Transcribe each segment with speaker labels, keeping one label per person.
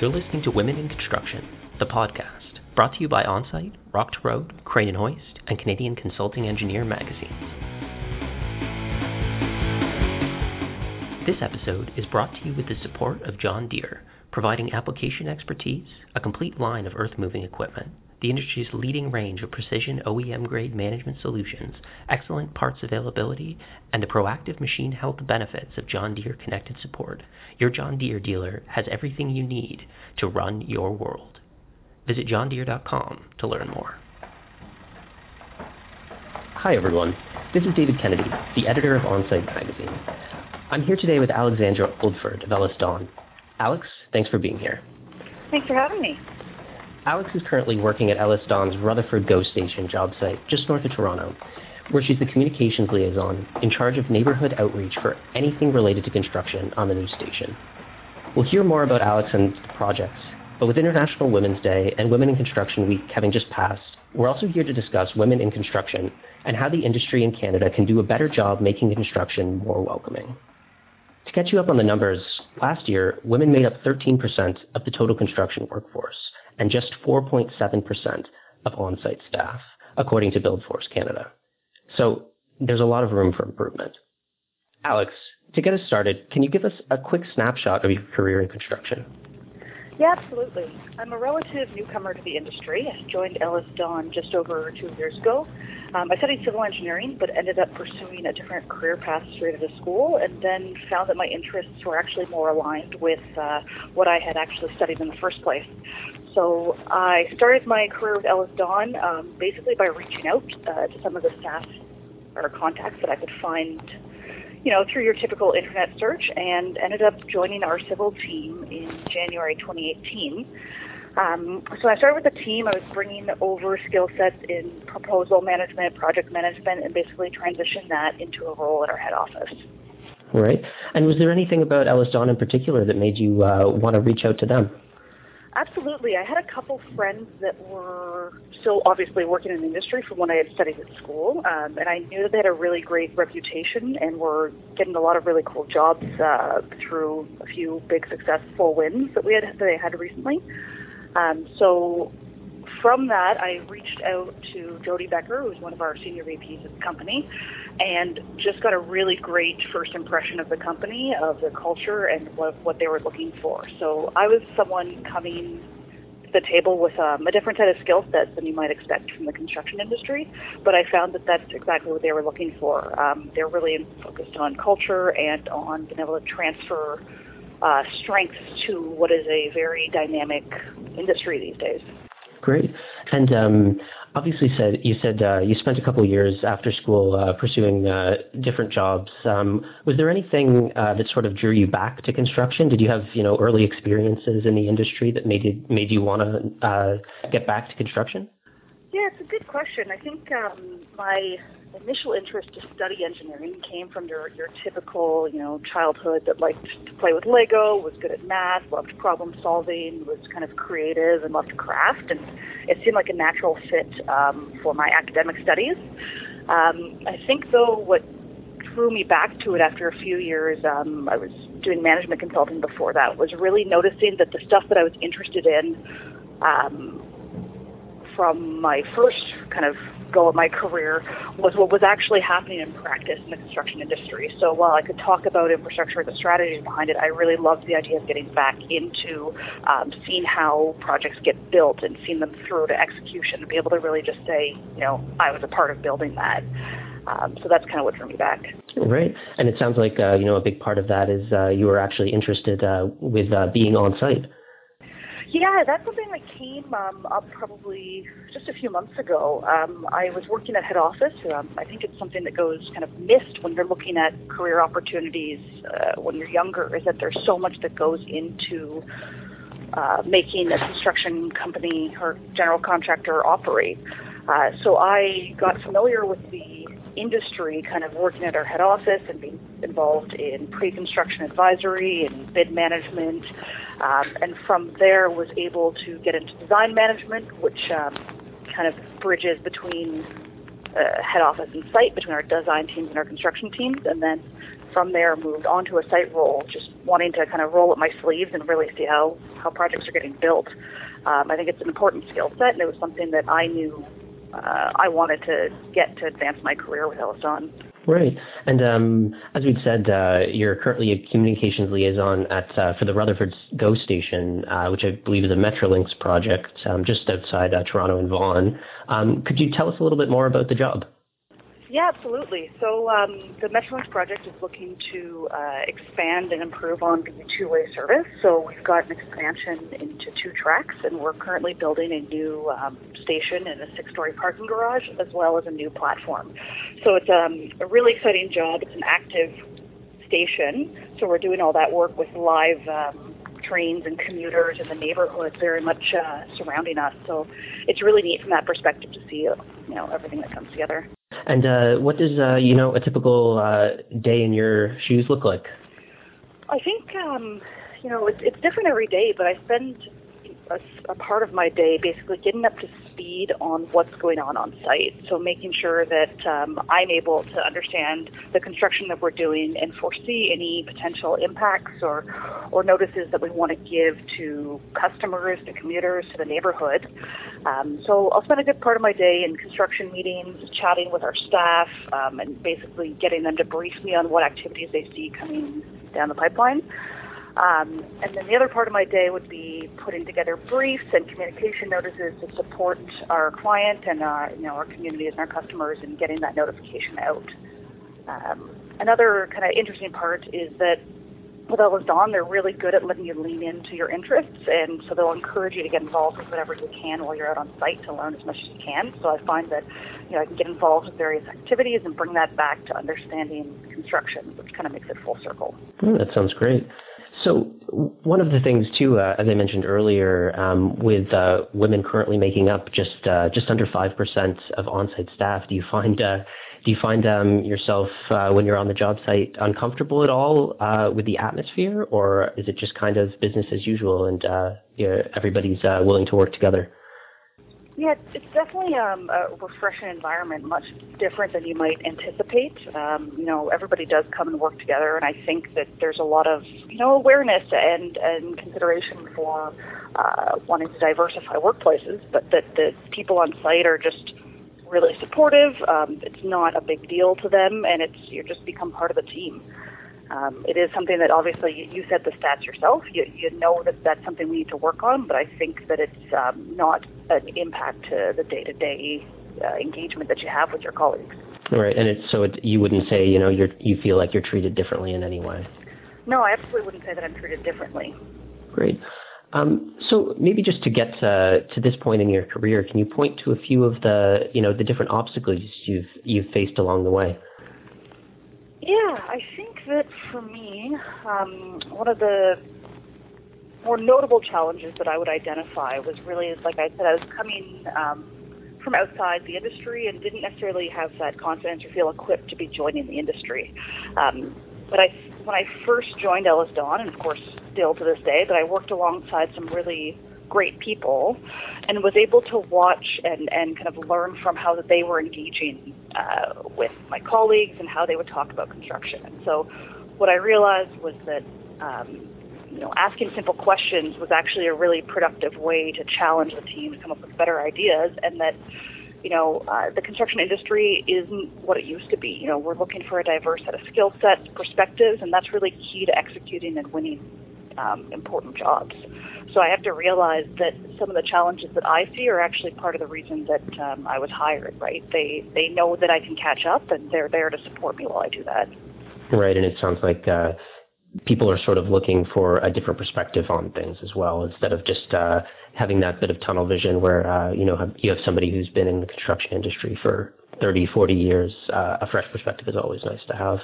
Speaker 1: You're listening to Women in Construction, the podcast, brought to you by Onsite, Rock to Road, Crane and Hoist, and Canadian Consulting Engineer magazines. This episode is brought to you with the support of John Deere, providing application expertise, a complete line of earth-moving equipment, the industry's leading range of precision OEM-grade management solutions, excellent parts availability, and the proactive machine health benefits of John Deere Connected Support. Your John Deere dealer has everything you need to run your world. Visit johndeere.com to learn more. Hi, everyone. This is David Kennedy, the editor of Onsite magazine. I'm here today with Alexandra Oldford of EllisDon. Alex, thanks for being here.
Speaker 2: Thanks for having me.
Speaker 1: Alex is currently working at EllisDon's Rutherford GO Station job site just north of Toronto, where she's the communications liaison in charge of neighborhood outreach for anything related to construction on the new station. We'll hear more about Alex and the projects, but with International Women's Day and Women in Construction Week having just passed, we're also here to discuss women in construction and how the industry in Canada can do a better job making construction more welcoming. To catch you up on the numbers, last year, women made up 13% of the total construction workforce and just 4.7% of on-site staff, according to BuildForce Canada. So there's a lot of room for improvement. Alex, to get us started, can you give us a quick snapshot of your career in construction?
Speaker 2: Yeah, absolutely. I'm a relative newcomer to the industry. I joined Ellis Dawn just over two years ago. Um, I studied civil engineering, but ended up pursuing a different career path straight out of school, and then found that my interests were actually more aligned with uh, what I had actually studied in the first place. So I started my career with EllisDon um, basically by reaching out uh, to some of the staff or contacts that I could find, you know, through your typical internet search, and ended up joining our civil team in January 2018. Um, so I started with the team. I was bringing over skill sets in proposal management, project management, and basically transitioned that into a role at our head office.
Speaker 1: Right. And was there anything about EllisDon in particular that made you uh, want to reach out to them?
Speaker 2: Absolutely. I had a couple friends that were still obviously working in the industry from when I had studied at school, um, and I knew that they had a really great reputation and were getting a lot of really cool jobs uh, through a few big successful wins that we had that they had recently. Um, so from that, I reached out to Jody Becker, who's one of our senior VPs at the company, and just got a really great first impression of the company, of the culture, and what, what they were looking for. So I was someone coming to the table with um, a different set of skill sets than you might expect from the construction industry, but I found that that's exactly what they were looking for. Um, they're really focused on culture and on being able to transfer uh, strengths to what is a very dynamic industry these days.
Speaker 1: Great. And um, obviously, said you said uh, you spent a couple of years after school uh, pursuing uh, different jobs. Um, was there anything uh, that sort of drew you back to construction? Did you have you know early experiences in the industry that made you made you want to uh, get back to construction?
Speaker 2: Yeah, it's a good question. I think um, my initial interest to study engineering came from your, your typical, you know, childhood that liked to play with Lego, was good at math, loved problem solving, was kind of creative and loved craft, and it seemed like a natural fit um, for my academic studies. Um, I think, though, what drew me back to it after a few years, um, I was doing management consulting before that, was really noticing that the stuff that I was interested in um, from my first kind of go of my career was what was actually happening in practice in the construction industry. So while I could talk about infrastructure and the strategies behind it, I really loved the idea of getting back into um, seeing how projects get built and seeing them through to execution and be able to really just say, you know, I was a part of building that. Um, so that's kind of what drew me back.
Speaker 1: Right, and it sounds like uh, you know a big part of that is uh, you were actually interested uh, with uh, being on site.
Speaker 2: Yeah, that's something that came um, up probably just a few months ago. Um, I was working at head office. Um, I think it's something that goes kind of missed when you're looking at career opportunities uh, when you're younger, is that there's so much that goes into uh, making a construction company or general contractor operate. Uh, so I got familiar with the industry, kind of working at our head office and being involved in pre-construction advisory and bid management, um, and from there was able to get into design management, which um, kind of bridges between uh, head office and site, between our design teams and our construction teams, and then from there moved onto a site role, just wanting to kind of roll up my sleeves and really see how, how projects are getting built. Um, I think it's an important skill set, and it was something that I knew uh, I wanted to get to advance my career with EllisDon.
Speaker 1: Right. And um, as we'd said, uh, you're currently a communications liaison at uh, for the Rutherford GO Station, uh, which I believe is a Metrolinx project um, just outside uh, Toronto and Vaughan. Um, could you tell us a little bit more about the job?
Speaker 2: Yeah, absolutely. So um, the Metrolinx project is looking to uh, expand and improve on the two-way service. So we've got an expansion into two tracks, and we're currently building a new um, station and a six-story parking garage, as well as a new platform. So it's um, a really exciting job. It's an active station, so we're doing all that work with live um, trains and commuters in the neighborhood very much uh, surrounding us. So it's really neat from that perspective to see you know everything that comes together.
Speaker 1: And uh, what does uh, you know a typical uh, day in your shoes look like?
Speaker 2: I think um, you know it's, it's different every day, but I spend a, a, part of my day basically getting up to speed on what's going on on site. So making sure that um, I'm able to understand the construction that we're doing and foresee any potential impacts or or notices that we want to give to customers, to commuters, to the neighborhood. Um, so I'll spend a good part of my day in construction meetings, chatting with our staff, um, and basically getting them to brief me on what activities they see coming down the pipeline. Um, and then the other part of my day would be putting together briefs and communication notices to support our client and our, you know, our communities and our customers in getting that notification out. Um, another kind of interesting part is that with EllisDon, they're really good at letting you lean into your interests, and so they'll encourage you to get involved with whatever you can while you're out on site to learn as much as you can. So I find that you know I can get involved with various activities and bring that back to understanding construction, which kind of makes it full circle.
Speaker 1: Oh, that sounds great. So one of the things too, uh, as I mentioned earlier, um, with uh, women currently making up just uh, just under five percent of on-site staff, do you find uh, do you find um, yourself uh, when you're on the job site uncomfortable at all uh, with the atmosphere, or is it just kind of business as usual and everybody's willing to work together?
Speaker 2: Yeah, it's definitely um, a refreshing environment, much different than you might anticipate. Um, you know, everybody does come and work together, and I think that there's a lot of you know awareness and and consideration for uh, wanting to diversify workplaces, but that the people on site are just really supportive. Um, it's not a big deal to them, and it's you just become part of the team. Um, it is something that obviously you, you said the stats yourself. You, you know that that's something we need to work on, but I think that it's um, not an impact to the day-to-day uh, engagement that you have with your colleagues.
Speaker 1: Right, and it's so it, you wouldn't say you know you're you feel like you're treated differently in any way.
Speaker 2: No, I absolutely wouldn't say that I'm treated differently.
Speaker 1: Great. Um, so maybe just to get uh, to this point in your career, can you point to a few of the you know the different obstacles you've you've faced along the way?
Speaker 2: Yeah, I think that for me, um, one of the more notable challenges that I would identify was really, like I said, I was coming um, from outside the industry and didn't necessarily have that confidence or feel equipped to be joining the industry. Um, but I, when I first joined EllisDon, and of course still to this day, but I worked alongside some really great people and was able to watch and, and kind of learn from how they were engaging uh, with my colleagues and how they would talk about construction. And so what I realized was that um, you know, asking simple questions was actually a really productive way to challenge the team to come up with better ideas and that you know, uh, the construction industry isn't what it used to be. You know, we're looking for a diverse set of skill sets, perspectives, and that's really key to executing and winning um, important jobs. So I have to realize that some of the challenges that I see are actually part of the reason that um, I was hired. Right? They they know that I can catch up, and they're there to support me while I do that.
Speaker 1: Right, and it sounds like uh, people are sort of looking for a different perspective on things as well, instead of just uh, having that bit of tunnel vision where uh, you know you have somebody who's been in the construction industry for 30, 40 years. Uh, a fresh perspective is always nice to have.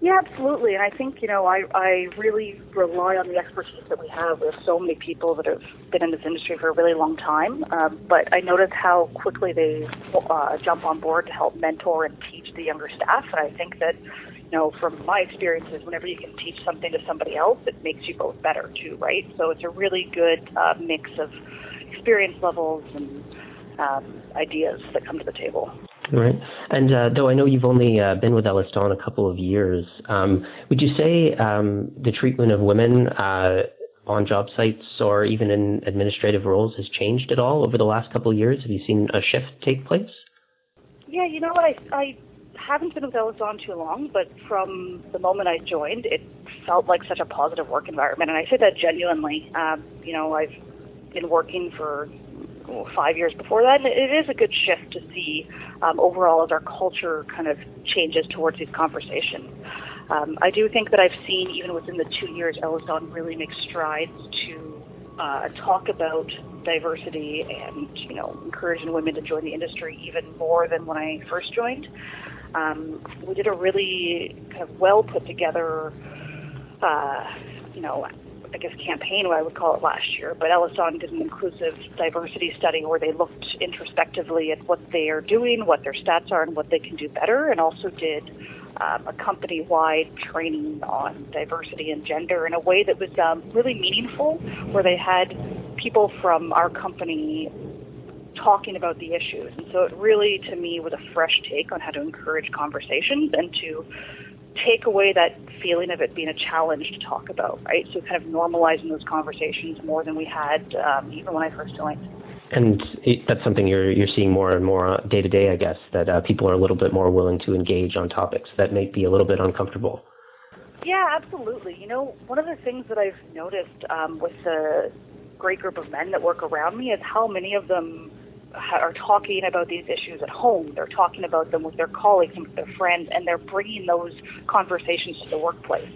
Speaker 2: Yeah, absolutely. And I think, you know, I, I really rely on the expertise that we have. There's so many people that have been in this industry for a really long time. Um, but I notice how quickly they uh, jump on board to help mentor and teach the younger staff. And I think that, you know, from my experiences, whenever you can teach something to somebody else, it makes you both better too, right? So it's a really good uh, mix of experience levels and um, ideas that come to the table.
Speaker 1: Right. And uh, though I know you've only uh, been with EllisDon a couple of years, um, would you say um, the treatment of women uh, on job sites or even in administrative roles has changed at all over the last couple of years? Have you seen a shift take place?
Speaker 2: Yeah, you know what? I, I haven't been with EllisDon too long, but from the moment I joined, it felt like such a positive work environment. And I say that genuinely. Um, you know, I've been working for five years before that. And it is a good shift to see um, overall as our culture kind of changes towards these conversations. Um, I do think that I've seen, even within the two years, EllisDon really make strides to uh, talk about diversity and, you know, encouraging women to join the industry even more than when I first joined. Um, we did a really kind of well put together, uh, you know, I guess campaign, what I would call it last year, but EllisDon did an inclusive diversity study where they looked introspectively at what they are doing, what their stats are, and what they can do better, and also did um, a company-wide training on diversity and gender in a way that was um, really meaningful, where they had people from our company talking about the issues. And so it really, to me, was a fresh take on how to encourage conversations and to take away that feeling of it being a challenge to talk about, right? So kind of normalizing those conversations more than we had um, even when I first joined.
Speaker 1: And it, that's something you're you're seeing more and more day to day, I guess, that uh, people are a little bit more willing to engage on topics that may be a little bit uncomfortable.
Speaker 2: Yeah, absolutely. You know, one of the things that I've noticed um, with the great group of men that work around me is how many of them are talking about these issues at home. They're talking about them with their colleagues and with their friends, and they're bringing those conversations to the workplace.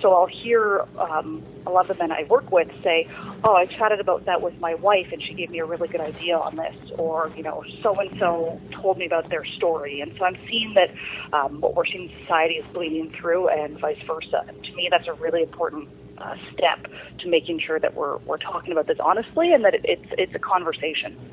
Speaker 2: So I'll hear um, a lot of the men I work with say, "Oh, I chatted about that with my wife, and she gave me a really good idea on this," or you know, so and so told me about their story. And so I'm seeing that um, what we're seeing in society is bleeding through, and vice versa. And to me, that's a really important uh, step to making sure that we're we're talking about this honestly, and that it, it's it's a conversation.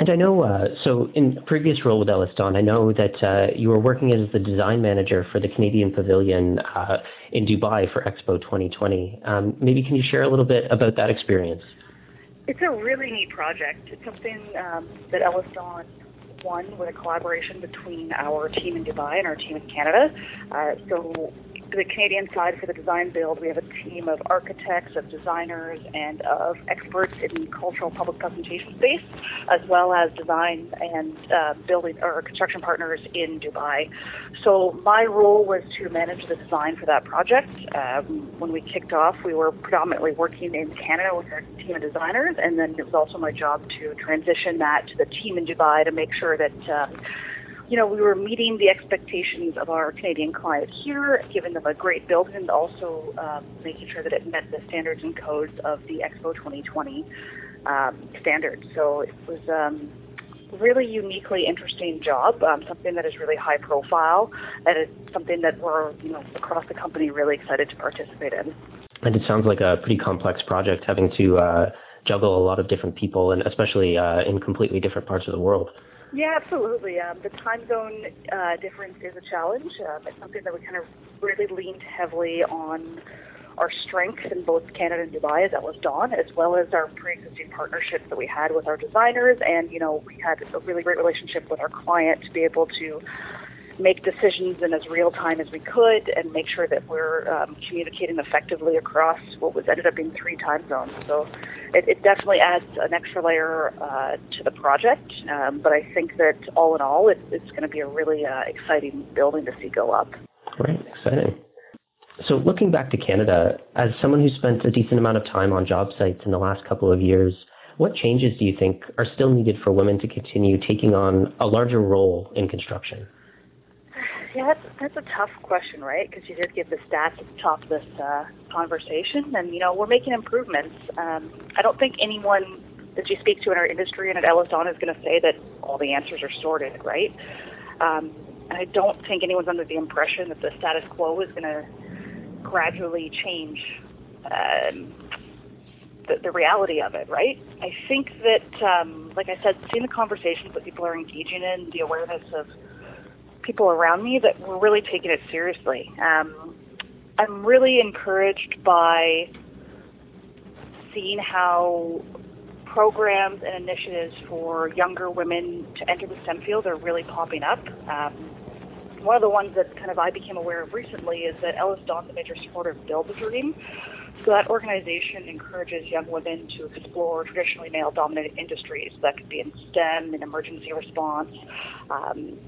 Speaker 1: And I know, uh, so in previous role with EllisDon, I know that uh, you were working as the design manager for the Canadian Pavilion uh, in Dubai for Expo 2020. Um, maybe can you share a little bit about that experience?
Speaker 2: It's a really neat project. It's something um, that EllisDon won with a collaboration between our team in Dubai and our team in Canada. Uh, so the Canadian side for the design build, we have a team of architects, of designers, and of experts in cultural public presentation space, as well as design and uh, building or construction partners in Dubai. So my role was to manage the design for that project. Um, when we kicked off, we were predominantly working in Canada with our team of designers, and then it was also my job to transition that to the team in Dubai to make sure that. Uh, you know, we were meeting the expectations of our Canadian client here, giving them a great building, and also um, making sure that it met the standards and codes of the Expo 2020 um, standards. So it was um, really uniquely interesting job, um, something that is really high profile, and it's something that we're, you know, across the company really excited to participate in.
Speaker 1: And it sounds like a pretty complex project, having to uh, juggle a lot of different people, and especially uh, in completely different parts of the world.
Speaker 2: Yeah, absolutely. Um, the time zone uh, difference is a challenge. Um, it's something that we kind of really leaned heavily on our strength in both Canada and Dubai as EllisDon, as well as our pre-existing partnerships that we had with our designers. And, you know, we had a really great relationship with our client to be able to make decisions in as real time as we could and make sure that we're um, communicating effectively across what was ended up being three time zones. So it, it definitely adds an extra layer uh, to the project. Um, but I think that all in all, it, it's going to be a really uh, exciting building to see go up.
Speaker 1: Great, exciting. So looking back to Canada, as someone who spent a decent amount of time on job sites in the last couple of years, what changes do you think are still needed for women to continue taking on a larger role in construction?
Speaker 2: Yeah, that's, that's a tough question, right? Because you did give the stats at the top of this uh, conversation, and you know we're making improvements. Um, I don't think anyone that you speak to in our industry and at EllisDon is going to say that all the answers are sorted, right? Um, and I don't think anyone's under the impression that the status quo is going to gradually change um, the, the reality of it, right? I think that, um, like I said, seeing the conversations that people are engaging in, the awareness of people around me that were really taking it seriously. Um, I'm really encouraged by seeing how programs and initiatives for younger women to enter the STEM field are really popping up. Um, one of the ones that kind of I became aware of recently is that EllisDon's a major supporter of Build a Dream. So that organization encourages young women to explore traditionally male-dominated industries. That could be in STEM, in emergency response, um,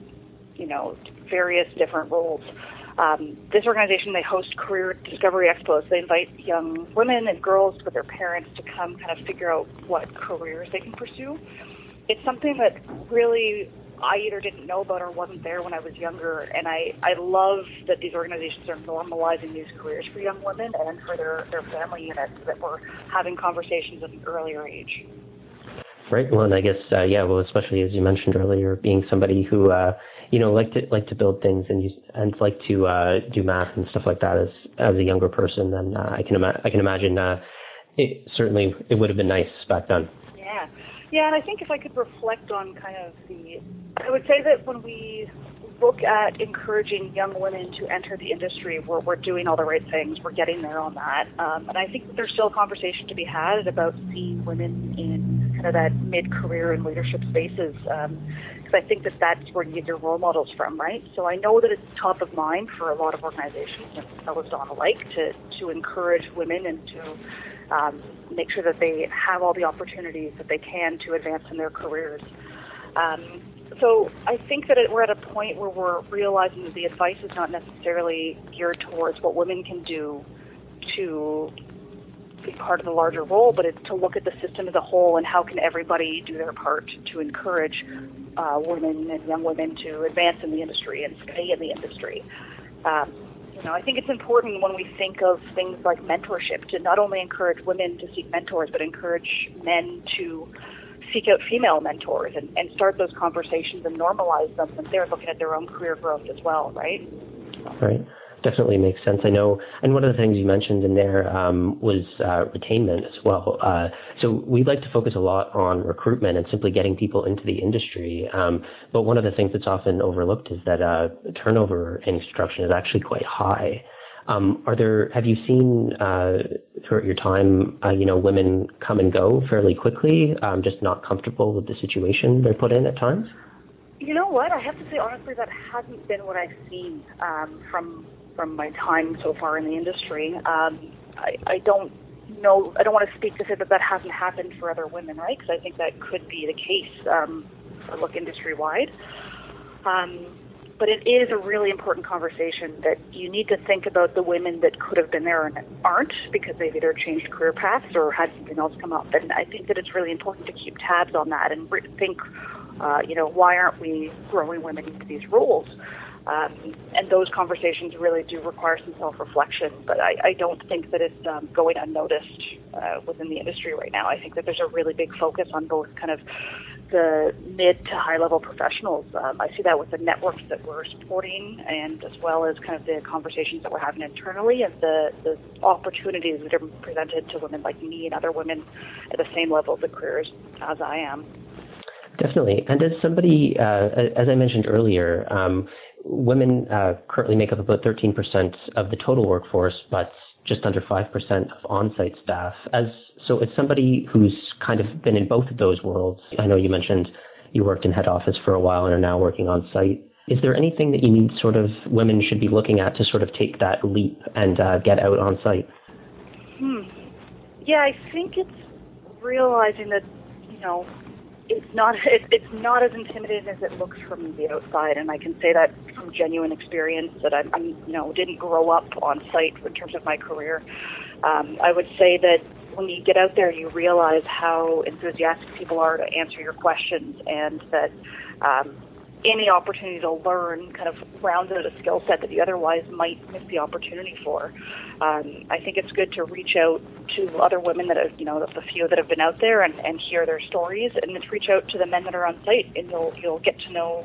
Speaker 2: you know, various different roles. Um, this organization, they host career discovery expos. They invite young women and girls with their parents to come kind of figure out what careers they can pursue. It's something that really I either didn't know about or wasn't there when I was younger. And I, I love that these organizations are normalizing these careers for young women and for their, their family units, that we're having conversations at an earlier age.
Speaker 1: Right. Well, and I guess, uh, yeah, well, especially as you mentioned earlier, being somebody who, uh, you know, like to like to build things and use, and like to uh, do math and stuff like that as as a younger person, then uh, I can ima- I can imagine uh, it certainly it would have been nice back then.
Speaker 2: Yeah, yeah, and I think if I could reflect on kind of the, I would say that when we look at encouraging young women to enter the industry, we're, we're doing all the right things. We're getting there on that. Um, and I think there's still a conversation to be had about seeing women in kind of that mid-career and leadership spaces. Um, because I think that that's where you get your role models from, right? So I know that it's top of mind for a lot of organizations, and fellows Dawn alike, to, to encourage women and to um, make sure that they have all the opportunities that they can to advance in their careers. Um, so I think that it, we're at a point where we're realizing that the advice is not necessarily geared towards what women can do to be part of the larger role, but it's to look at the system as a whole and how can everybody do their part to encourage uh, women and young women to advance in the industry and stay in the industry. Um, you know, I think it's important when we think of things like mentorship to not only encourage women to seek mentors, but encourage men to seek out female mentors and, and start those conversations and normalize them when they're looking at their own career growth as well, right?
Speaker 1: Right definitely makes sense. I know, and one of the things you mentioned in there um, was uh, retainment as well. Uh, so we like to focus a lot on recruitment and simply getting people into the industry. Um, but one of the things that's often overlooked is that uh, turnover in construction is actually quite high. Um, are there? Have you seen uh, throughout your time, uh, you know, women come and go fairly quickly, um, just not comfortable with the situation they're put in at times?
Speaker 2: You know what? I have to say honestly, that hasn't been what I've seen um, from from my time so far in the industry. Um, I, I don't know. I don't want to speak to say that that hasn't happened for other women, right? Because I think that could be the case um, for look industry wide. Um, but it is a really important conversation that you need to think about the women that could have been there and aren't because they've either changed career paths or had something else come up. And I think that it's really important to keep tabs on that and think, uh, you know, why aren't we growing women into these roles? Um, and those conversations really do require some self-reflection, but I, I don't think that it's um, going unnoticed uh, within the industry right now. I think that there's a really big focus on both kind of the mid to high level professionals. Um, I see that with the networks that we're supporting and as well as kind of the conversations that we're having internally and the, the opportunities that are presented to women like me and other women at the same level of careers as I am.
Speaker 1: Definitely. And as somebody, uh, as I mentioned earlier, um, women uh, currently make up about 13% of the total workforce, but just under 5% of on-site staff. As so, as somebody who's kind of been in both of those worlds, I know you mentioned you worked in head office for a while and are now working on site. Is there anything that you need sort of women should be looking at to sort of take that leap and uh, get out on site?
Speaker 2: Hmm. Yeah, I think it's realizing that you know it's not it, it's not as intimidating as it looks from the outside, and I can say that from genuine experience that I'm, I'm you know didn't grow up on site in terms of my career. Um, I would say that when you get out there, you realize how enthusiastic people are to answer your questions, and that um, any opportunity to learn kind of rounds out a skill set that you otherwise might miss the opportunity for. Um, I think it's good to reach out to other women that have, you know, the few that have been out there and, and hear their stories, and then reach out to the men that are on site, and you'll you'll get to know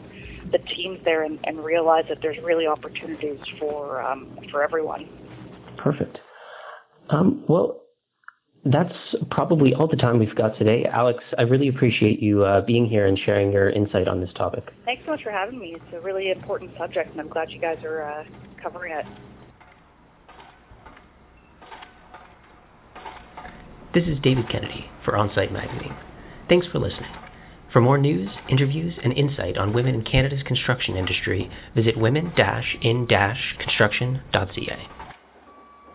Speaker 2: the teams there and, and realize that there's really opportunities for um, for everyone.
Speaker 1: Perfect. Um, well, that's probably all the time we've got today. Alex, I really appreciate you uh, being here and sharing your insight on this topic.
Speaker 2: Thanks so much for having me. It's a really important subject, and I'm glad you guys are uh, covering it.
Speaker 1: This is David Kennedy for OnSite Magazine. Thanks for listening. For more news, interviews, and insight on women in Canada's construction industry, visit women-in-construction.ca.